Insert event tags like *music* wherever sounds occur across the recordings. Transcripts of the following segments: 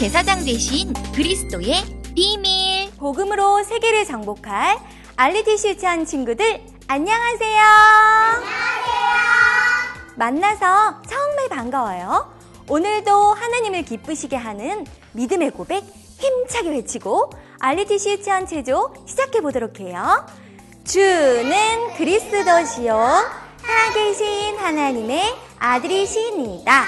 대제사장 되신 그리스도의 비밀. 복음으로 세계를 정복할 알리티시 유치한 친구들 안녕하세요. 안녕하세요. 만나서 정말 반가워요. 오늘도 하나님을 기쁘시게 하는 믿음의 고백 힘차게 외치고 알리티시 유치한 체조 시작해 보도록 해요. 주는 그리스도시요 살아계신 하나님의 아들이시니다.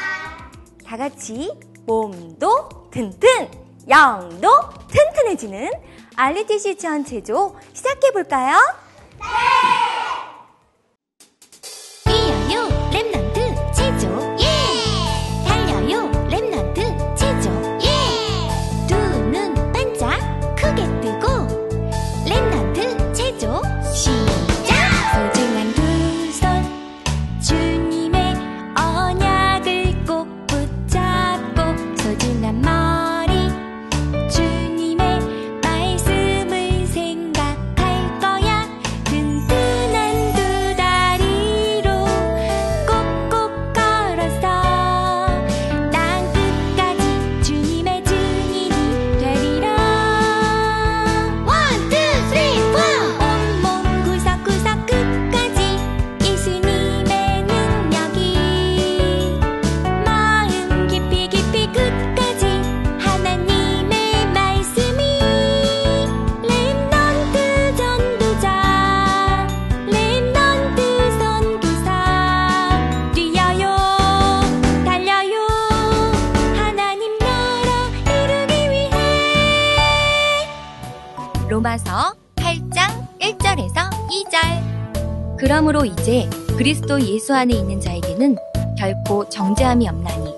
다 같이 몸도 튼튼, 영도 튼튼해지는 알리티시 유치한 체조 시작해 볼까요? 뛰 그리스도 예수 안에 있는 자에게는 결코 정죄함이 없나니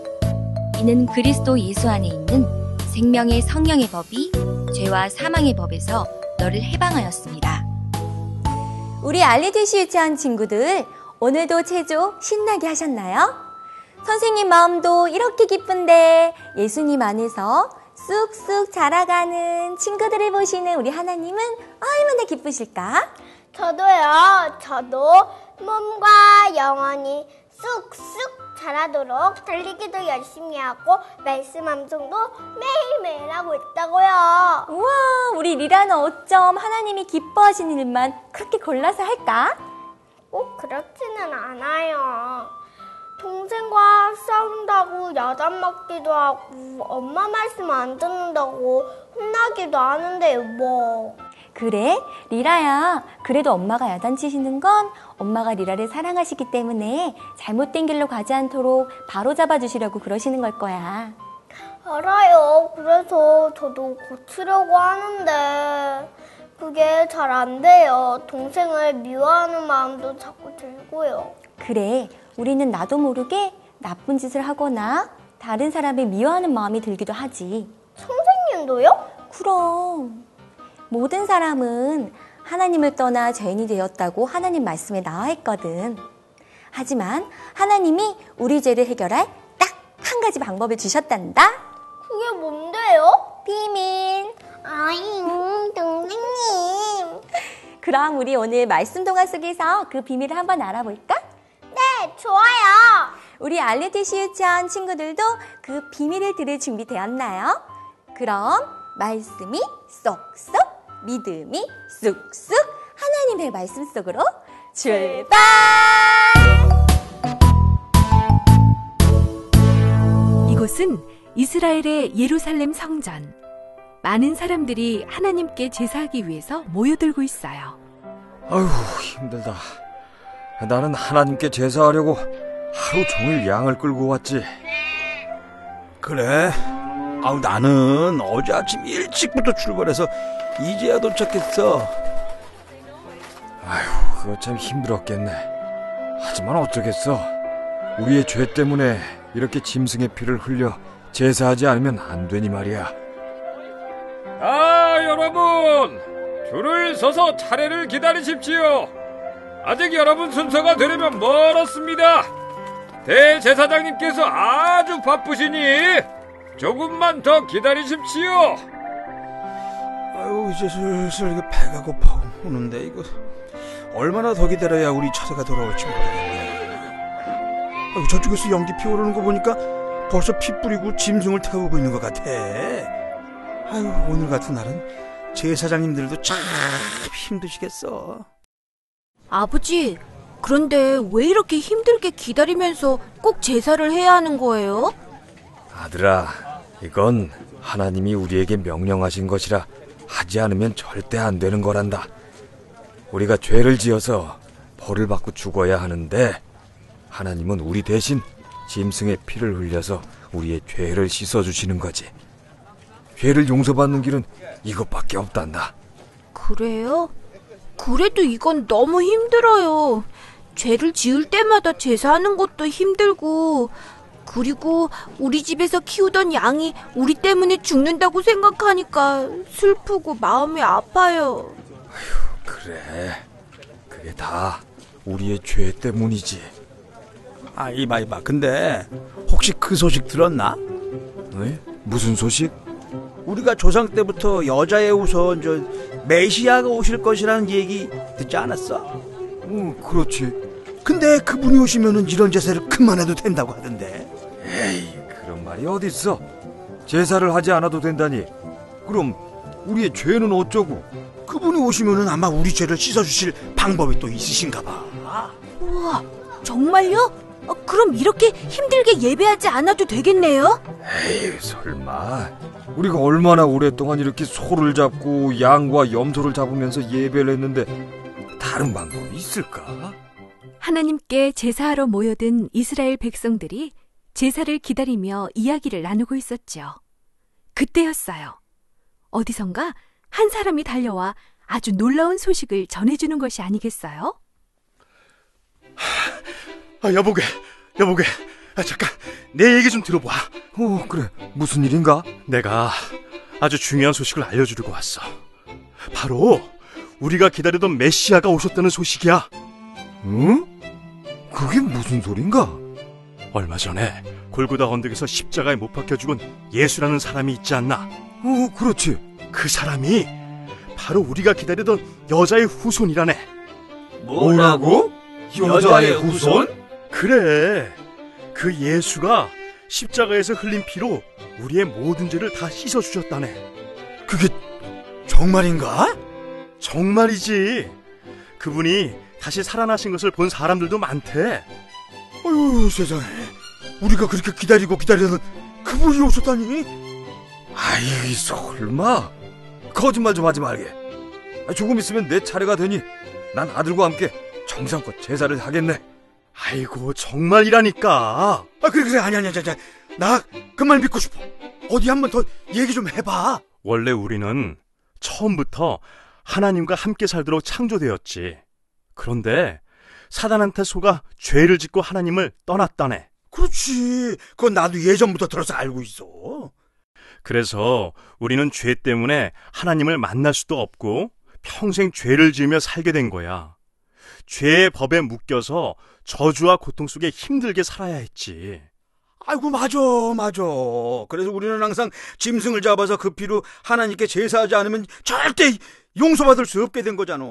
이는 그리스도 예수 안에 있는 생명의 성령의 법이 죄와 사망의 법에서 너를 해방하였습니다. 우리 알리티시 유치한 친구들 오늘도 체조 신나게 하셨나요? 선생님 마음도 이렇게 기쁜데 예수님 안에서 쑥쑥 자라가는 친구들을 보시는 우리 하나님은 얼마나 기쁘실까? 저도요, 저도 몸과 영혼이 쑥쑥 자라도록 달리기도 열심히 하고 말씀 암송도 매일매일 하고 있다고요. 우와, 우리 리라는 어쩜 하나님이 기뻐하시는 일만 그렇게 골라서 할까? 꼭 그렇지는 않아요. 동생과 싸운다고 야단 맞기도 하고 엄마 말씀 안 듣는다고 혼나기도 하는데요, 뭐. 그래? 리라야, 그래도 엄마가 야단치시는 건 엄마가 리라를 사랑하시기 때문에 잘못된 길로 가지 않도록 바로 잡아주시려고 그러시는 걸 거야. 알아요. 그래서 저도 고치려고 하는데 그게 잘 안 돼요. 동생을 미워하는 마음도 자꾸 들고요. 그래, 우리는 나도 모르게 나쁜 짓을 하거나 다른 사람을 미워하는 마음이 들기도 하지. 선생님도요? 그럼 모든 사람은 하나님을 떠나 죄인이 되었다고 하나님 말씀에 나와 있거든. 하지만 하나님이 우리 죄를 해결할 딱 한 가지 방법을 주셨단다. 그게 뭔데요? 비밀. 아잉, 동생님. *laughs* 그럼 우리 오늘 말씀 동화 속에서 그 비밀을 한번 알아볼까? 네, 좋아요. 우리 알레티시 유치원 친구들도 그 비밀을 들을 준비 되었나요? 그럼 말씀이 쏙쏙, 믿음이 쑥쑥 하나님의 말씀 속으로 출발! 이곳은 이스라엘의 예루살렘 성전. 많은 사람들이 하나님께 제사하기 위해서 모여들고 있어요. 아휴 힘들다. 나는 하나님께 제사하려고 하루 종일 양을 끌고 왔지. 그래? 아우 나는 어제 아침 일찍부터 출발해서 이제야 도착했어. 아휴 그거 참 힘들었겠네. 하지만 어쩌겠어. 우리의 죄 때문에 이렇게 짐승의 피를 흘려 제사하지 않으면 안 되니 말이야. 아, 여러분! 줄을 서서 차례를 기다리십시오. 아직 여러분 순서가 되려면 멀었습니다. 대제사장님께서 아주 바쁘시니 조금만 더 기다리십시오. 아유 이제 슬슬 이거 배가 고파 오는데 이거 얼마나 더 기다려야 우리 처자가 돌아올지 모르겠네. 아유, 저쪽에서 연기 피오르는 거 보니까 벌써 피 뿌리고 짐승을 태우고 있는 것 같아. 아유, 오늘 같은 날은 제사장님들도 참 힘드시겠어. 아버지, 그런데 왜 이렇게 힘들게 기다리면서 꼭 제사를 해야 하는 거예요? 아들아, 이건 하나님이 우리에게 명령하신 것이라 하지 않으면 절대 안 되는 거란다. 우리가 죄를 지어서 벌을 받고 죽어야 하는데 하나님은 우리 대신 짐승의 피를 흘려서 우리의 죄를 씻어주시는 거지. 죄를 용서받는 길은 이것밖에 없단다. 그래요? 그래도 이건 너무 힘들어요. 죄를 지을 때마다 제사하는 것도 힘들고, 그리고 우리 집에서 키우던 양이 우리 때문에 죽는다고 생각하니까 슬프고 마음이 아파요. 그래, 그게 다 우리의 죄 때문이지. 아, 이봐, 이봐. 근데 혹시 그 소식 들었나? 네? 무슨 소식? 우리가 조상 때부터 여자의 우선 저 메시아가 오실 것이라는 얘기 듣지 않았어? 어, 그렇지. 근데 그분이 오시면은 이런 제사를 그만해도 된다고 하던데. 에이, 그런 말이 어딨어? 제사를 하지 않아도 된다니. 그럼 우리의 죄는 어쩌고? 그분이 오시면은 아마 우리 죄를 씻어주실 방법이 또 있으신가 봐. 우와, 정말요? 어, 그럼 이렇게 힘들게 예배하지 않아도 되겠네요? 에이, 설마. 우리가 얼마나 오랫동안 이렇게 소를 잡고 양과 염소를 잡으면서 예배를 했는데 다른 방법이 있을까? 하나님께 제사하러 모여든 이스라엘 백성들이 제사를 기다리며 이야기를 나누고 있었죠. 그때였어요. 어디선가 한 사람이 달려와 아주 놀라운 소식을 전해주는 것이 아니겠어요? 아, 여보게, 여보게. 아, 잠깐, 내 얘기 좀 들어봐. 어, 그래. 무슨 일인가? 내가 아주 중요한 소식을 알려주려고 왔어. 바로 우리가 기다리던 메시아가 오셨다는 소식이야. 응? 그게 무슨 소린가? 얼마 전에 골고다 언덕에서 십자가에 못 박혀 죽은 예수라는 사람이 있지 않나? 어, 그렇지. 그 사람이 바로 우리가 기다리던 여자의 후손이라네. 뭐라고? 여자의 후손? 그래. 그 예수가 십자가에서 흘린 피로 우리의 모든 죄를 다 씻어주셨다네. 그게 정말인가? 정말이지. 그분이 다시 살아나신 것을 본 사람들도 많대. 어휴, 세상에. 우리가 그렇게 기다리고 기다리던 그분이 오셨다니? 아이, 설마. 거짓말 좀 하지 말게. 아, 조금 있으면 내 차례가 되니 난 아들과 함께 정성껏 제사를 하겠네. 아이고, 정말이라니까. 아, 그래, 그래. 아니, 아니, 아니, 아니. 나 그 말 믿고 싶어. 어디 한번 더 얘기 좀 해봐. 원래 우리는 처음부터 하나님과 함께 살도록 창조되었지. 그런데 사단한테 속아 죄를 짓고 하나님을 떠났다네. 그렇지. 그건 나도 예전부터 들어서 알고 있어. 그래서 우리는 죄 때문에 하나님을 만날 수도 없고 평생 죄를 지으며 살게 된 거야. 죄의 법에 묶여서 저주와 고통 속에 힘들게 살아야 했지. 아이고, 맞아, 맞아. 그래서 우리는 항상 짐승을 잡아서 그 피로 하나님께 제사하지 않으면 절대 용서받을 수 없게 된 거잖아.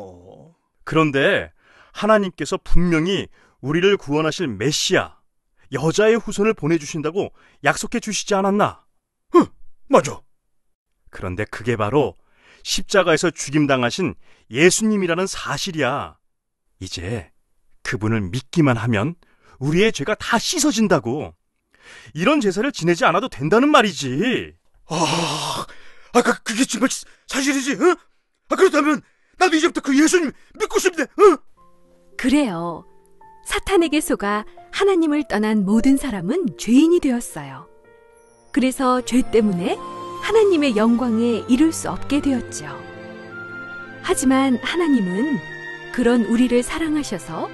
그런데 하나님께서 분명히 우리를 구원하실 메시아, 여자의 후손을 보내주신다고 약속해 주시지 않았나? 맞아. 그런데 그게 바로 십자가에서 죽임당하신 예수님이라는 사실이야. 이제 그분을 믿기만 하면 우리의 죄가 다 씻어진다고. 이런 제사를 지내지 않아도 된다는 말이지. 아, 아, 그, 그게 정말 사실이지, 응? 아, 그렇다면 나도 이제부터 그 예수님 믿고 싶네, 응? 그래요. 사탄에게 속아 하나님을 떠난 모든 사람은 죄인이 되었어요. 그래서 죄 때문에 하나님의 영광에 이룰 수 없게 되었죠. 하지만 하나님은 그런 우리를 사랑하셔서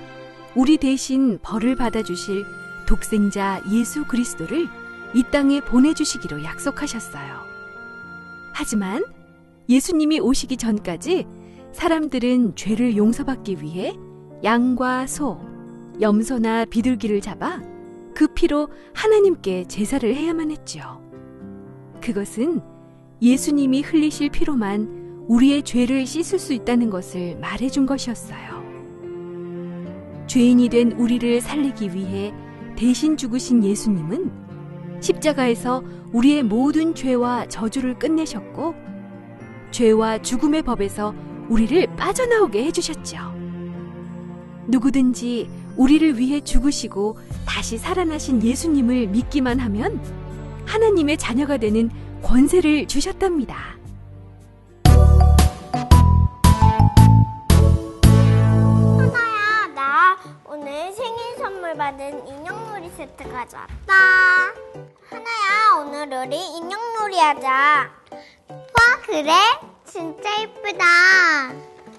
우리 대신 벌을 받아주실 독생자 예수 그리스도를 이 땅에 보내주시기로 약속하셨어요. 하지만 예수님이 오시기 전까지 사람들은 죄를 용서받기 위해 양과 소, 염소나 비둘기를 잡아 그 피로 하나님께 제사를 해야만 했죠. 그것은 예수님이 흘리실 피로만 우리의 죄를 씻을 수 있다는 것을 말해준 것이었어요. 죄인이 된 우리를 살리기 위해 대신 죽으신 예수님은 십자가에서 우리의 모든 죄와 저주를 끝내셨고 죄와 죽음의 법에서 우리를 빠져나오게 해주셨죠. 누구든지 우리를 위해 죽으시고 다시 살아나신 예수님을 믿기만 하면 하나님의 자녀가 되는 권세를 주셨답니다. 하나야, 나 오늘 생일 선물 받은 인형놀이 세트 가져왔다. 하나야, 오늘 우리 인형놀이 하자. 와, 그래? 진짜 예쁘다.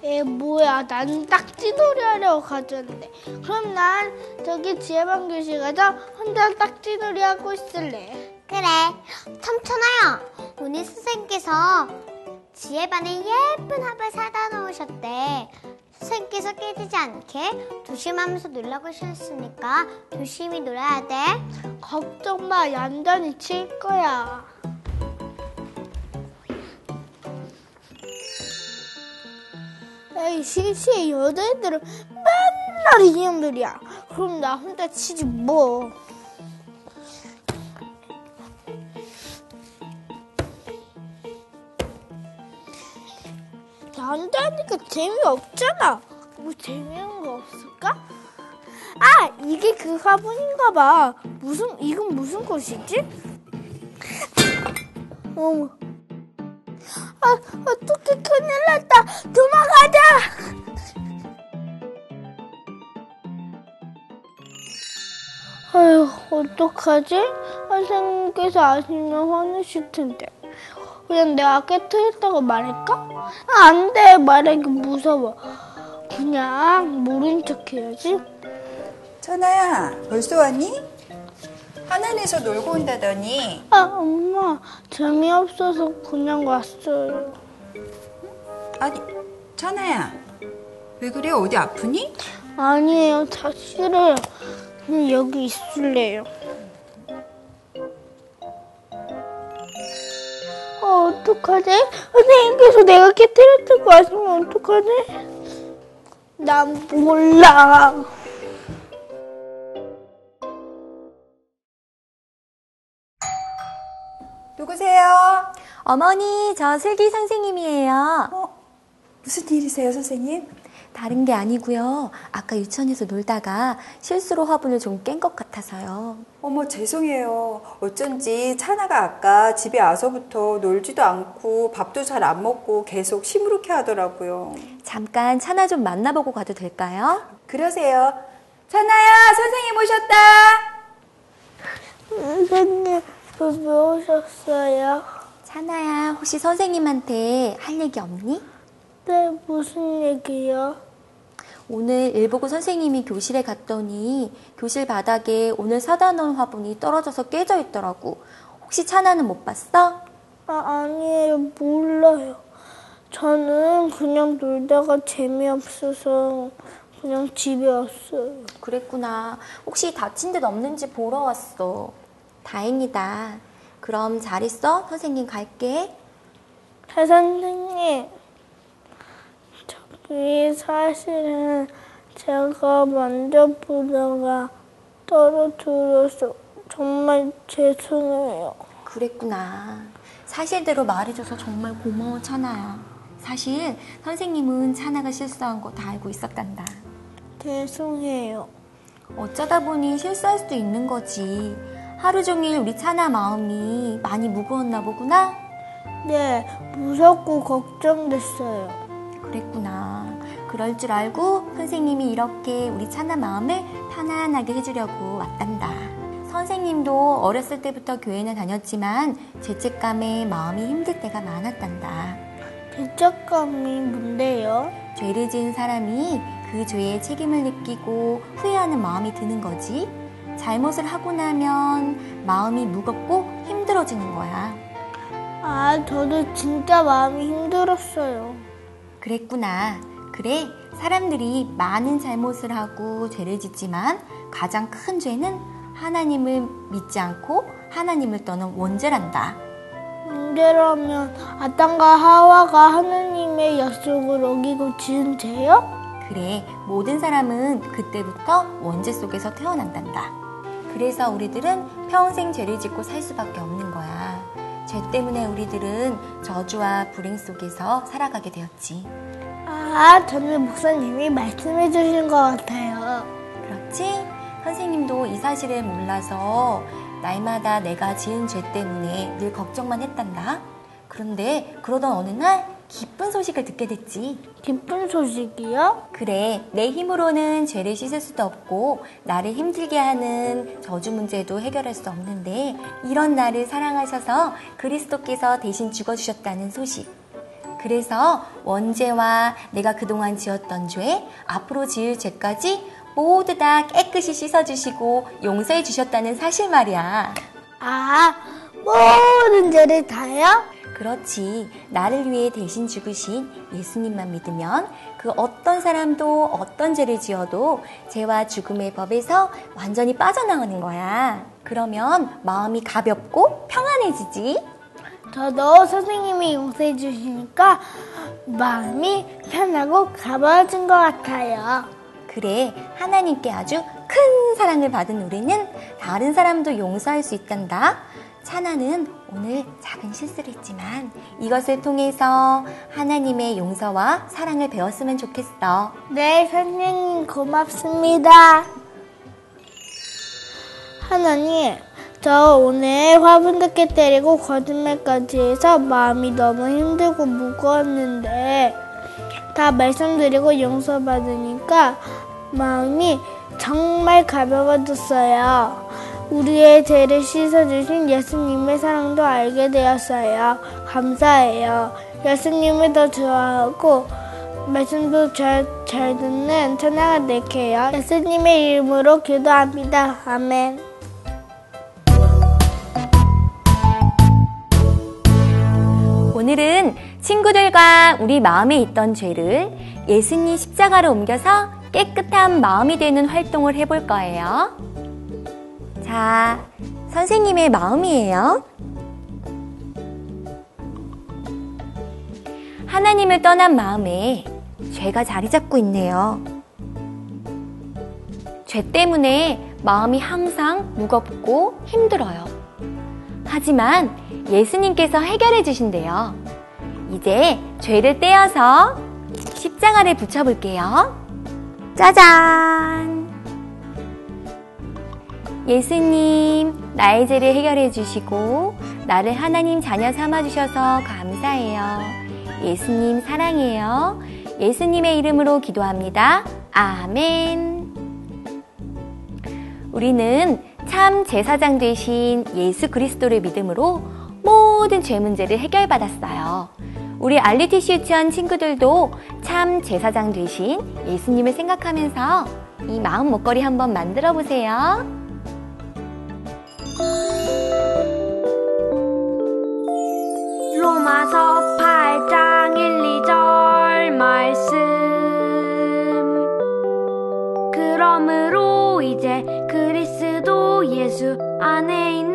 에 뭐야 난 딱지놀이 하려고 가져왔는데 그럼 난 저기 지혜방 교실 가서 혼자 딱지놀이 하고 있을래 그래. 삼천아야, 오늘 선생님께서 지혜반에 예쁜 합을 사다 놓으셨대. 선생님께서 깨지지 않게 조심하면서 놀라고 하셨으니까 조심히 놀아야 돼. 걱정 마 얌전히 칠 거야 에이 실시에 여자애들은 맨날 인형들이야. 그럼 나 혼자 치지 뭐. 남자니까 재미없잖아. 뭐 재미있는 거 없을까? 아 이게 그 화분인가 봐. 무슨 이건 무슨 꽃이지? 어머 아 어떡해 큰일 났다 도망가자 아휴 어떡하지? 선생님께서 아시면 화내실 텐데 그냥 내가 깨뜨렸다고 말할까? 아, 안 돼. 말하기 무서워. 그냥 모른 척 해야지. 천아야, 벌써 왔니? 하늘에서 놀고 온다더니 아, 엄마. 재미없어서 그냥 왔어요. 아니, 천아야, 왜 그래? 어디 아프니? 아니에요. 사실은 그냥 여기 있을래요. 어, 어떡하지? 선생님께서 내가 깨뜨렸다고 하시면 어떡하지? 난 몰라. 어머니, 저 슬기 선생님이에요. 어, 무슨 일이세요, 선생님? 다른 게 아니고요. 아까 유치원에서 놀다가 실수로 화분을 좀 깬 것 같아서요. 어머, 죄송해요. 어쩐지 차나가 아까 집에 와서부터 놀지도 않고 밥도 잘 안 먹고 계속 시무룩해 하더라고요. 잠깐 차나 좀 만나보고 가도 될까요? 그러세요. 차나야, 선생님 오셨다. 선생님, 왜 오셨어요? 차나야, 혹시 선생님한테 할 얘기 없니? 네, 무슨 얘기요? 오늘 일보고 선생님이 교실에 갔더니 교실 바닥에 오늘 사다 놓은 화분이 떨어져서 깨져 있더라고. 혹시 차나는 못 봤어? 아, 아니에요. 몰라요. 저는 그냥 놀다가 재미없어서 그냥 집에 왔어요. 그랬구나. 혹시 다친 데 없는지 보러 왔어. 다행이다. 그럼 잘 있어. 선생님 갈게. 새 선생님, 저기 사실은 제가 만져보다가 떨어뜨려서 정말 죄송해요. 그랬구나. 사실대로 말해줘서 정말 고마워, 찬아야. 사실 선생님은 찬아가 실수한 거 다 알고 있었단다. 죄송해요. 어쩌다 보니 실수할 수도 있는 거지. 하루 종일 우리 찬아 마음이 많이 무거웠나 보구나? 네, 무섭고 걱정됐어요. 그랬구나. 그럴 줄 알고 선생님이 이렇게 우리 찬아 마음을 편안하게 해주려고 왔단다. 선생님도 어렸을 때부터 교회는 다녔지만 죄책감에 마음이 힘들 때가 많았단다. 죄책감이 뭔데요? 죄를 지은 사람이 그 죄에 책임을 느끼고 후회하는 마음이 드는 거지. 잘못을 하고 나면 마음이 무겁고 힘들어지는 거야. 아, 저도 진짜 마음이 힘들었어요. 그랬구나. 그래, 사람들이 많은 잘못을 하고 죄를 짓지만 가장 큰 죄는 하나님을 믿지 않고 하나님을 떠는 원죄란다. 문제라면 아담과 하와가 하느님의 약속을 어기고 지은 죄요? 그래, 모든 사람은 그때부터 원죄 속에서 태어난단다. 그래서 우리들은 평생 죄를 짓고 살 수밖에 없는 거야. 죄 때문에 우리들은 저주와 불행 속에서 살아가게 되었지. 아, 저는 목사님이 말씀해 주신 것 같아요. 그렇지? 선생님도 이 사실을 몰라서 날마다 내가 지은 죄 때문에 늘 걱정만 했단다. 그런데 그러던 어느 날 기쁜 소식을 듣게 됐지. 기쁜 소식이요? 그래, 내 힘으로는 죄를 씻을 수도 없고 나를 힘들게 하는 저주 문제도 해결할 수 없는데 이런 나를 사랑하셔서 그리스도께서 대신 죽어주셨다는 소식. 그래서 원죄와 내가 그동안 지었던 죄, 앞으로 지을 죄까지 모두 다 깨끗이 씻어주시고 용서해 주셨다는 사실 말이야. 아, 모든 죄를 다요? 그렇지. 나를 위해 대신 죽으신 예수님만 믿으면 그 어떤 사람도 어떤 죄를 지어도 죄와 죽음의 법에서 완전히 빠져나오는 거야. 그러면 마음이 가볍고 평안해지지. 저도 선생님이 용서해 주시니까 마음이 편하고 가벼워진 것 같아요. 그래, 하나님께 아주 큰 사랑을 받은 우리는 다른 사람도 용서할 수 있단다. 차나는 오늘 작은 실수를 했지만 이것을 통해서 하나님의 용서와 사랑을 배웠으면 좋겠어. 네, 선생님 고맙습니다. 하나님, 저 오늘 화분 듣게 때리고 거짓말까지 해서 마음이 너무 힘들고 무거웠는데 다 말씀드리고 용서받으니까 마음이 정말 가벼워졌어요. 우리의 죄를 씻어주신 예수님의 사랑도 알게 되었어요. 감사해요. 예수님을 더 좋아하고 말씀도 잘, 잘 듣는 천하가 될게요. 예수님의 이름으로 기도합니다. 아멘. 오늘은 친구들과 우리 마음에 있던 죄를 예수님 십자가로 옮겨서 깨끗한 마음이 되는 활동을 해볼 거예요. 자, 선생님의 마음이에요. 하나님을 떠난 마음에 죄가 자리 잡고 있네요. 죄 때문에 마음이 항상 무겁고 힘들어요. 하지만 예수님께서 해결해 주신대요. 이제 죄를 떼어서 십자가를 붙여볼게요. 짜잔! 예수님, 나의 죄를 해결해 주시고, 나를 하나님 자녀 삼아 주셔서 감사해요. 예수님 사랑해요. 예수님의 이름으로 기도합니다. 아멘. 우리는 참 제사장 되신 예수 그리스도를 믿음으로 모든 죄 문제를 해결받았어요. 우리 알리티시 유치원 친구들도 참 제사장 되신 예수님을 생각하면서 이 마음 목걸이 한번 만들어 보세요. 로마서 8장 1, 2절 말씀. 그러므로 이제 그리스도 예수 안에 있는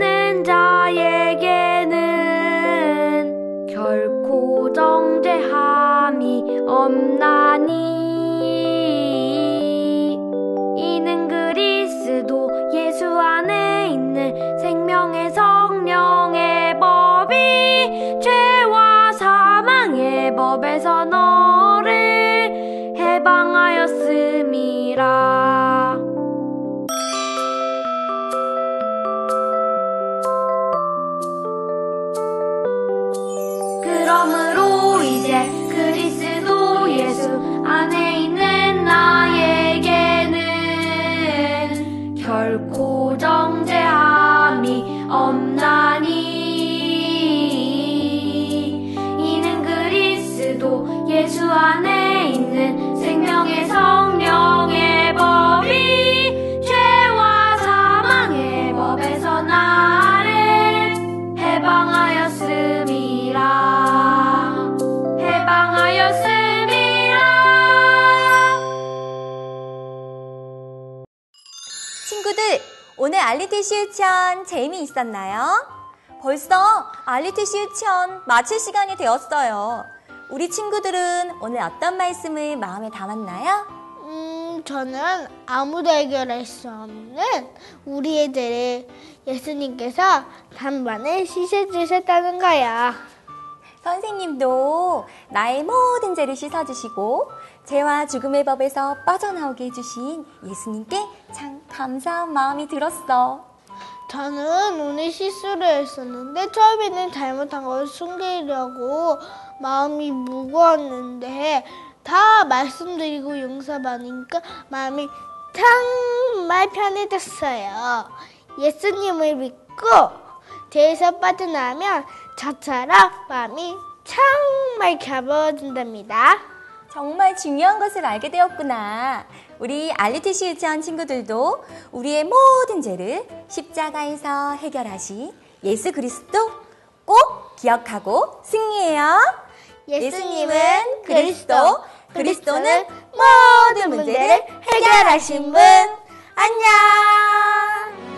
오늘 알리티 시 유치원 재미있었나요? 벌써 알리티 시 유치원 마칠 시간이 되었어요. 우리 친구들은 오늘 어떤 말씀을 마음에 담았나요? 음, 저는 아무도 해결할 수 없는 우리 애들을 예수님께서 단번에 씻어주셨다는 거야. 선생님도 나의 모든 죄를 씻어주시고 죄와 죽음의 법에서 빠져나오게 해주신 예수님께 참 감사한 마음이 들었어. 저는 오늘 실수를 했었는데 처음에는 잘못한 걸 숨기려고 마음이 무거웠는데 다 말씀드리고 용서받으니까 마음이 정말 편해졌어요. 예수님을 믿고 죄에서 빠져나면 저처럼 마음이 정말 가벼워진답니다. 정말 중요한 것을 알게 되었구나. 우리 알리티시 유치원 친구들도 우리의 모든 죄를 십자가에서 해결하신 예수 그리스도 꼭 기억하고 승리해요. 예수님은 그리스도, 그리스도는 모든 문제를 해결하신 분. 안녕!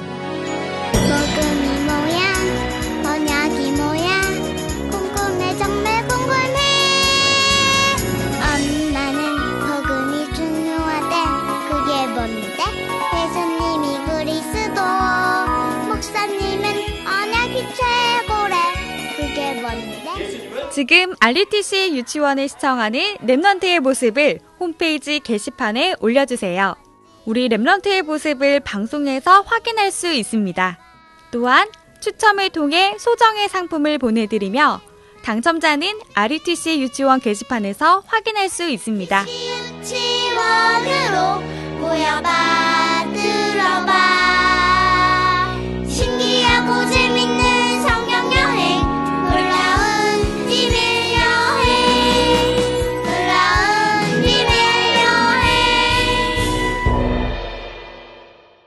지금 RUTC 유치원을 시청하는 랩런트의 모습을 홈페이지 게시판에 올려주세요. 우리 랩런트의 모습을 방송에서 확인할 수 있습니다. 또한 추첨을 통해 소정의 상품을 보내드리며 당첨자는 RUTC 유치원 게시판에서 확인할 수 있습니다. 지원으로 모여봐